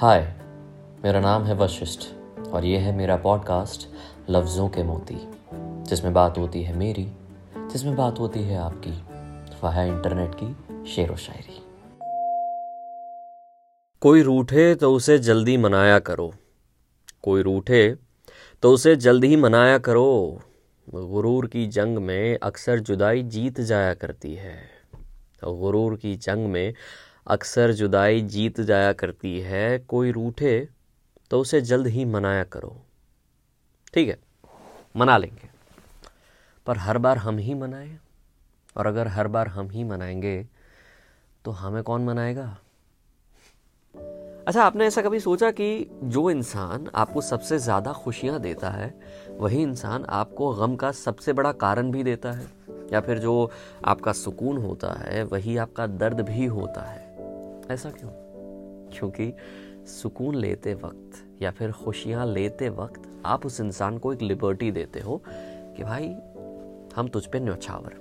हाय मेरा नाम है वशिष्ठ और ये है मेरा पॉडकास्ट लफ्ज़ों के मोती, जिसमें बात होती है मेरी, जिसमें बात होती है आपकी। वह है इंटरनेट की शेर व शायरी। कोई रूठे तो उसे जल्दी मनाया करो। कोई रूठे तो उसे जल्दी ही मनाया करो। गुरूर की जंग में अक्सर जुदाई जीत जाया करती है। गुरूर की जंग में अक्सर जुदाई जीत जाया करती है, कोई रूठे तो उसे जल्द ही मनाया करो। ठीक है, मना लेंगे। पर हर बार हम ही मनाएँ, और अगर हर बार हम ही मनाएँगे तो हमें कौन मनाएगा? अच्छा आपने ऐसा कभी सोचा कि जो इंसान आपको सबसे ज़्यादा खुशियाँ देता है, वही इंसान आपको गम का सबसे बड़ा कारण भी देता है? या फिर जो आपका सुकून होता है, वही आपका दर्द भी होता है? ऐसा क्यों? क्योंकि सुकून लेते वक्त या फिर खुशियाँ लेते वक्त आप उस इंसान को एक लिबर्टी देते हो कि भाई हम तुझ पे न्यौछावर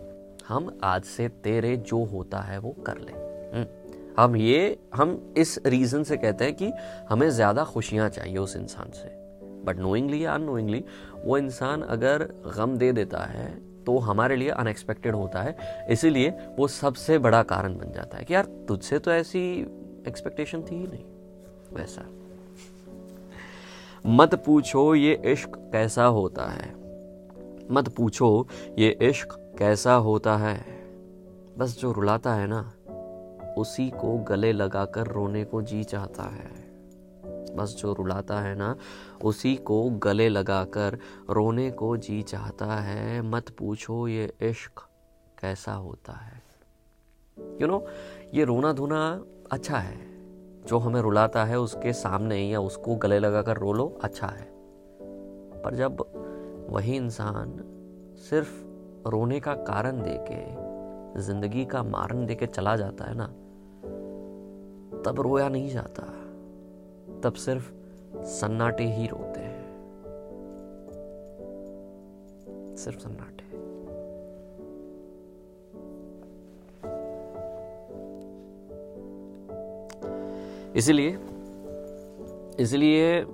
हम आज से तेरे जो होता है वो कर ले। हम्म, हम ये हम इस रीज़न से कहते हैं कि हमें ज़्यादा खुशियाँ चाहिए उस इंसान से। बट नोइंगली या अनोइंगली वो इंसान अगर गम दे देता है तो वो हमारे लिए अनएक्सपेक्टेड होता है। इसीलिए वो सबसे बड़ा कारण बन जाता है कि यार, तुझसे तो ऐसी एक्सपेक्टेशन थी ही नहीं। वैसा। मत पूछो ये इश्क कैसा होता है। मत पूछो ये इश्क कैसा होता है। बस जो रुलाता है ना, उसी को गले लगाकर रोने को जी चाहता है। बस जो रुलाता है ना उसी को गले लगाकर रोने को जी चाहता है। मत पूछो ये इश्क कैसा होता है। यू you नो know, ये रोना धोना अच्छा है। जो हमें रुलाता है उसके सामने या उसको गले लगाकर रो लो अच्छा है। पर जब वही इंसान सिर्फ़ रोने का कारण देके ज़िंदगी का मारन देके चला जाता है ना तब रोया नहीं जाता। तब सिर्फ़ सन्नाटे ही रोते हैं। सिर्फ़ सन्नाटे। इसलिए इसलिए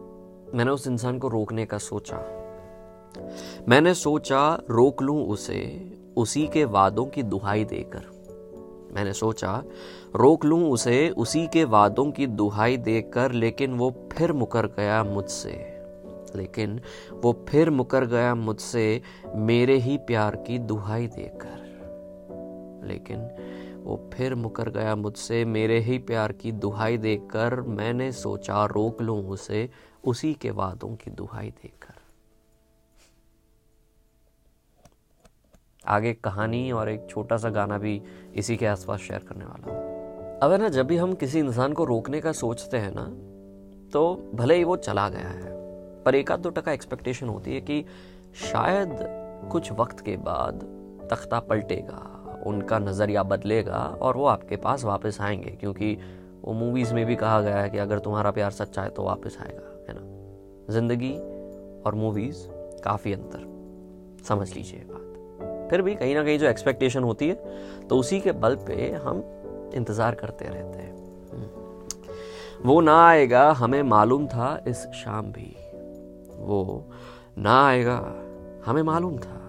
मैंने उस इंसान को रोकने का सोचा। मैंने सोचा, रोक लूँ उसे, उसी के वादों की दुहाई देकर। मैंने सोचा, रोक लूँ उसे, उसी के वादों की दुहाई देकर, लेकिन वो फिर मुकर गया मुझसे। लेकिन वो फिर मुकर गया मुझसे मेरे ही प्यार की दुहाई देकर। लेकिन वो फिर मुकर गया मुझसे मेरे ही प्यार की दुहाई देकर, मैंने सोचा, रोक लूँ उसे, उसी के वादों की दुहाई देकर। आगे कहानी और एक छोटा सा गाना भी इसी के आसपास शेयर करने वाला हूँ। अब है ना, जब भी हम किसी इंसान को रोकने का सोचते हैं ना तो भले ही वो चला गया है, पर एक आध दो टका एक्सपेक्टेशन होती है कि शायद कुछ वक्त के बाद तख्ता पलटेगा, उनका नज़रिया बदलेगा और वो आपके पास वापस आएँगे, क्योंकि वो मूवीज़ में भी कहा गया है कि अगर तुम्हारा प्यार सच्चा है तो वापस आएगा, है ना? ज़िंदगी और मूवीज़ काफ़ी अंतर, समझ लीजिए। फिर भी कहीं ना कहीं जो एक्सपेक्टेशन होती है तो उसी के बल पे हम इंतज़ार करते रहते हैं। हम्म। वो ना आएगा, हमें मालूम था इस शाम भी। वो ना आएगा, हमें मालूम था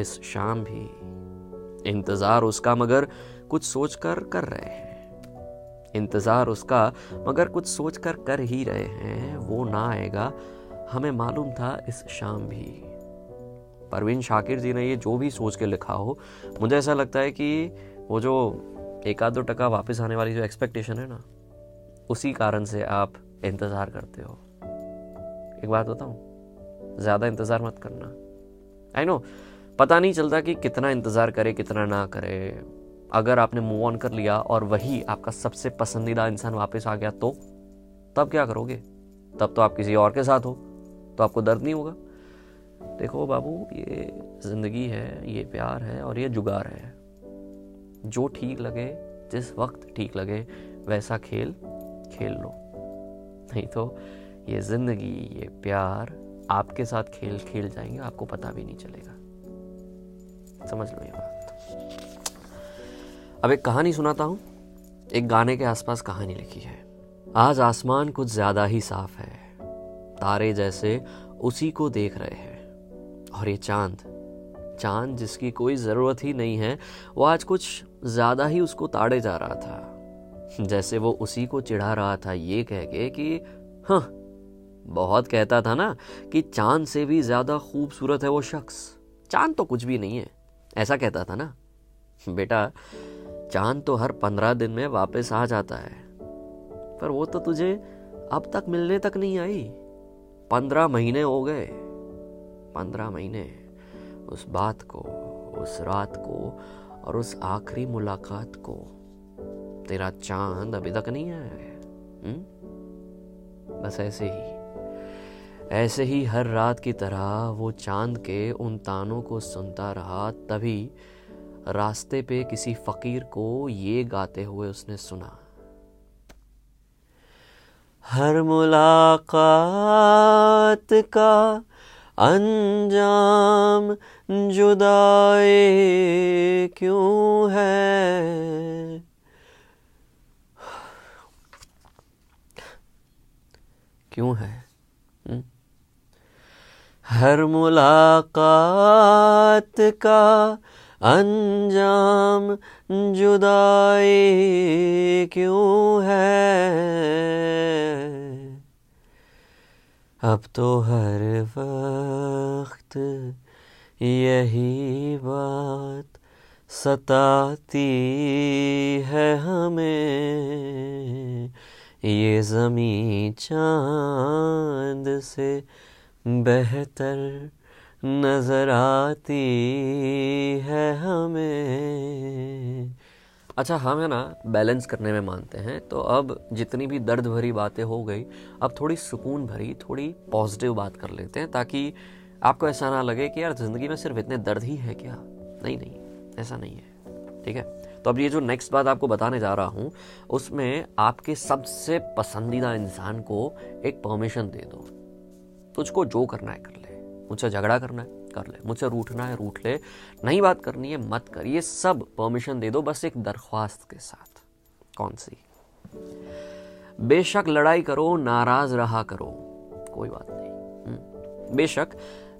इस शाम भी। इंतज़ार उसका मगर कुछ सोच कर कर रहे हैं। इंतज़ार उसका मगर कुछ सोच कर कर ही रहे हैं। वो ना आएगा, हमें मालूम था इस शाम भी। परवीन शाकिर जी ने ये जो भी सोच के लिखा हो, मुझे ऐसा लगता है कि वो जो एक आध दो टका वापस आने वाली जो एक्सपेक्टेशन है ना, उसी कारण से आप इंतज़ार करते हो। एक बात बताऊँ? ज़्यादा इंतज़ार मत करना। आई नो पता नहीं चलता कि कितना इंतज़ार करे, कितना ना करे। अगर आपने मूव ऑन कर लिया और वही आपका सबसे पसंदीदा इंसान वापस आ गया तो तब क्या करोगे? तब तो आप किसी और के साथ हो तो आपको दर्द नहीं होगा। देखो बाबू, ये ज़िंदगी है, ये प्यार है और ये जुगार है। जो ठीक लगे, जिस वक्त ठीक लगे, वैसा खेल खेल लो। नहीं तो ये ज़िंदगी, ये प्यार आपके साथ खेल खेल जाएँगे, आपको पता भी नहीं चलेगा। समझ लो ये बात। अब एक कहानी सुनाता हूँ। एक गाने के आसपास कहानी लिखी है। आज आसमान कुछ ज़्यादा ही साफ़ है। तारे जैसे उसी को देख रहे हैं। और ये चाँद चाँद जिसकी कोई ज़रूरत ही नहीं है, वो आज कुछ ज़्यादा ही उसको ताड़े जा रहा था। जैसे वो उसी को चिढ़ा रहा था, ये कह के कि हाँ बहुत कहता था ना कि चाँद से भी ज़्यादा खूबसूरत है वो शख्स। चाँद तो कुछ भी नहीं है, ऐसा कहता था ना। बेटा, चाँद तो हर पंद्रह दिन में वापस आ जाता है। पर वो तो तुझे अब तक मिलने तक नहीं आई। पंद्रह महीने हो गए। पंद्रह महीने उस बात को, उस रात को और उस आखिरी मुलाकात को। तेरा चाँद अभी तक नहीं आया है बस ऐसे ही ऐसे ही हर रात की तरह वो चाँद के उन तानों को सुनता रहा, तभी रास्ते पे किसी फकीर को ये गाते हुए उसने सुना। हर मुलाकात का अंजाम जुदाए क्यों है? क्यों है? हुँ? हर मुलाकात का अंजाम जुदाई क्यों है? अब तो हर वक्त यही बात सताती है हमें। ये ज़मी चाँद से बेहतर नज़र आती है अच्छा हम है ना बैलेंस करने में मानते हैं। तो अब जितनी भी दर्द भरी बातें हो गई, अब थोड़ी सुकून भरी, थोड़ी पॉजिटिव बात कर लेते हैं ताकि आपको ऐसा ना लगे कि यार, ज़िंदगी में सिर्फ़ इतने दर्द ही है क्या? नहीं नहीं, ऐसा नहीं है, ठीक है? तो अब ये जो नेक्स्ट बात आपको बताने जा रहा हूँ, उसमें आपके सबसे पसंदीदा इंसान को एक परमिशन दे दो। तुझको जो करना है कर ले, मुझसे झगड़ा करना है। कर ले, मुझसे रूठना है, रूठ ले। नहीं बात करनी है, मत कर। ये सब परमिशन दे दो, बस एक दरख्वास्त के साथ। कौन सी? बेशक लड़ाई करो, नाराज़ रहा करो। कोई बात नहीं। हम्म। बेशक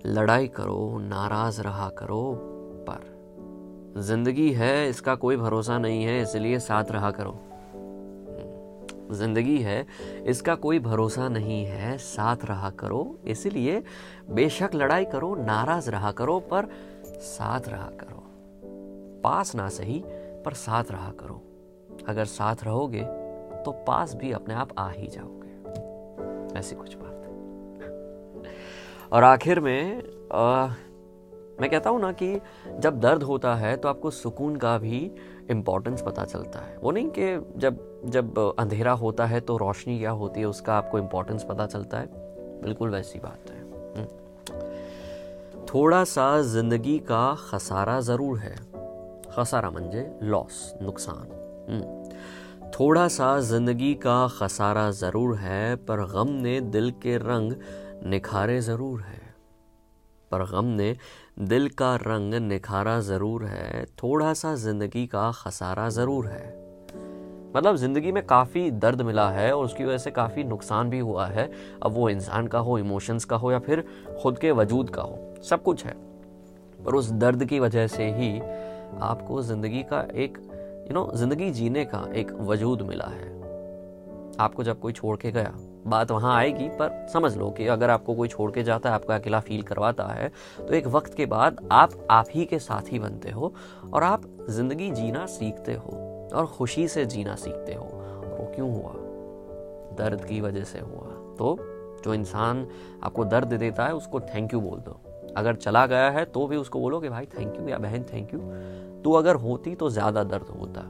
लड़ाई करो, नाराज़ रहा करो, पर ज़िंदगी है, इसका कोई भरोसा नहीं है, इसलिए साथ रहा करो। ज़िंदगी है इसका कोई भरोसा नहीं है। साथ रहा करो इसलिए बेशक लड़ाई करो नाराज़ रहा करो पर साथ रहा करो। पास ना सही पर साथ रहा करो। अगर साथ रहोगे तो पास भी अपने आप आ ही जाओगे। ऐसी कुछ बात है। और आखिर में आ, मैं कहता हूँ ना कि जब दर्द होता है तो आपको सुकून का भी इम्पोर्टेंस पता चलता है। वो नहीं कि जब जब अंधेरा होता है तो रोशनी क्या होती है, उसका आपको इम्पोर्टेंस पता चलता है। बिल्कुल वैसी बात है। हम्म। थोड़ा सा ज़िंदगी का खसारा ज़रूर है। खसारा मंजे लॉस नुकसान। हम्म। थोड़ा सा ज़िंदगी का खसारा ज़रूर है, पर गम ने दिल के रंग निखारे ज़रूर है। पर गम ने दिल का रंग निखारा ज़रूर है थोड़ा सा ज़िंदगी का खसारा ज़रूर है। मतलब ज़िंदगी में काफ़ी दर्द मिला है और उसकी वजह से काफ़ी नुकसान भी हुआ है। अब वो इंसान का हो इमोशंस का हो या फिर खुद के वजूद का हो, सब कुछ है। पर उस दर्द की वजह से ही आपको ज़िंदगी का एक यू नो ज़िंदगी जीने का एक वजूद मिला है। आपको जब कोई छोड़ के गया बात वहाँ आएगी, पर समझ लो कि अगर आपको कोई छोड़ के जाता है, आपका अकेला फील करवाता है तो एक वक्त के बाद आप आप ही के साथ ही बनते हो और आप ज़िंदगी जीना सीखते हो और खुशी से जीना सीखते हो। और वो क्यों हुआ? दर्द की वजह से हुआ। तो जो इंसान आपको दर्द देता है, उसको थैंक यू बोल दो। अगर चला गया है तो भी उसको बोलो कि भाई थैंक यू या बहन थैंक यू तू अगर होती तो ज़्यादा दर्द होता।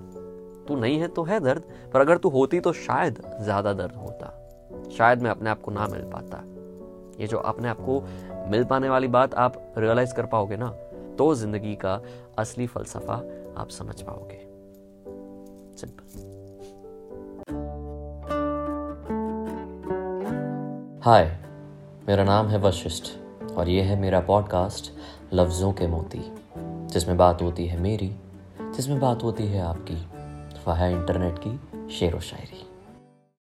तू नहीं है तो है दर्द, पर अगर तू होती तो शायद ज़्यादा दर्द होता। शायद मैं अपने आप को ना मिल पाता। ये जो अपने आप को मिल पाने वाली बात आप रियलाइज़ कर पाओगे ना तो ज़िंदगी का असली फलसफा आप समझ पाओगे। सिंपल हाय मेरा नाम है वशिष्ठ और ये है मेरा पॉडकास्ट लफ्ज़ों के मोती, जिसमें बात होती है मेरी, जिसमें बात होती है आपकी। वह है इंटरनेट की शेर व शायरी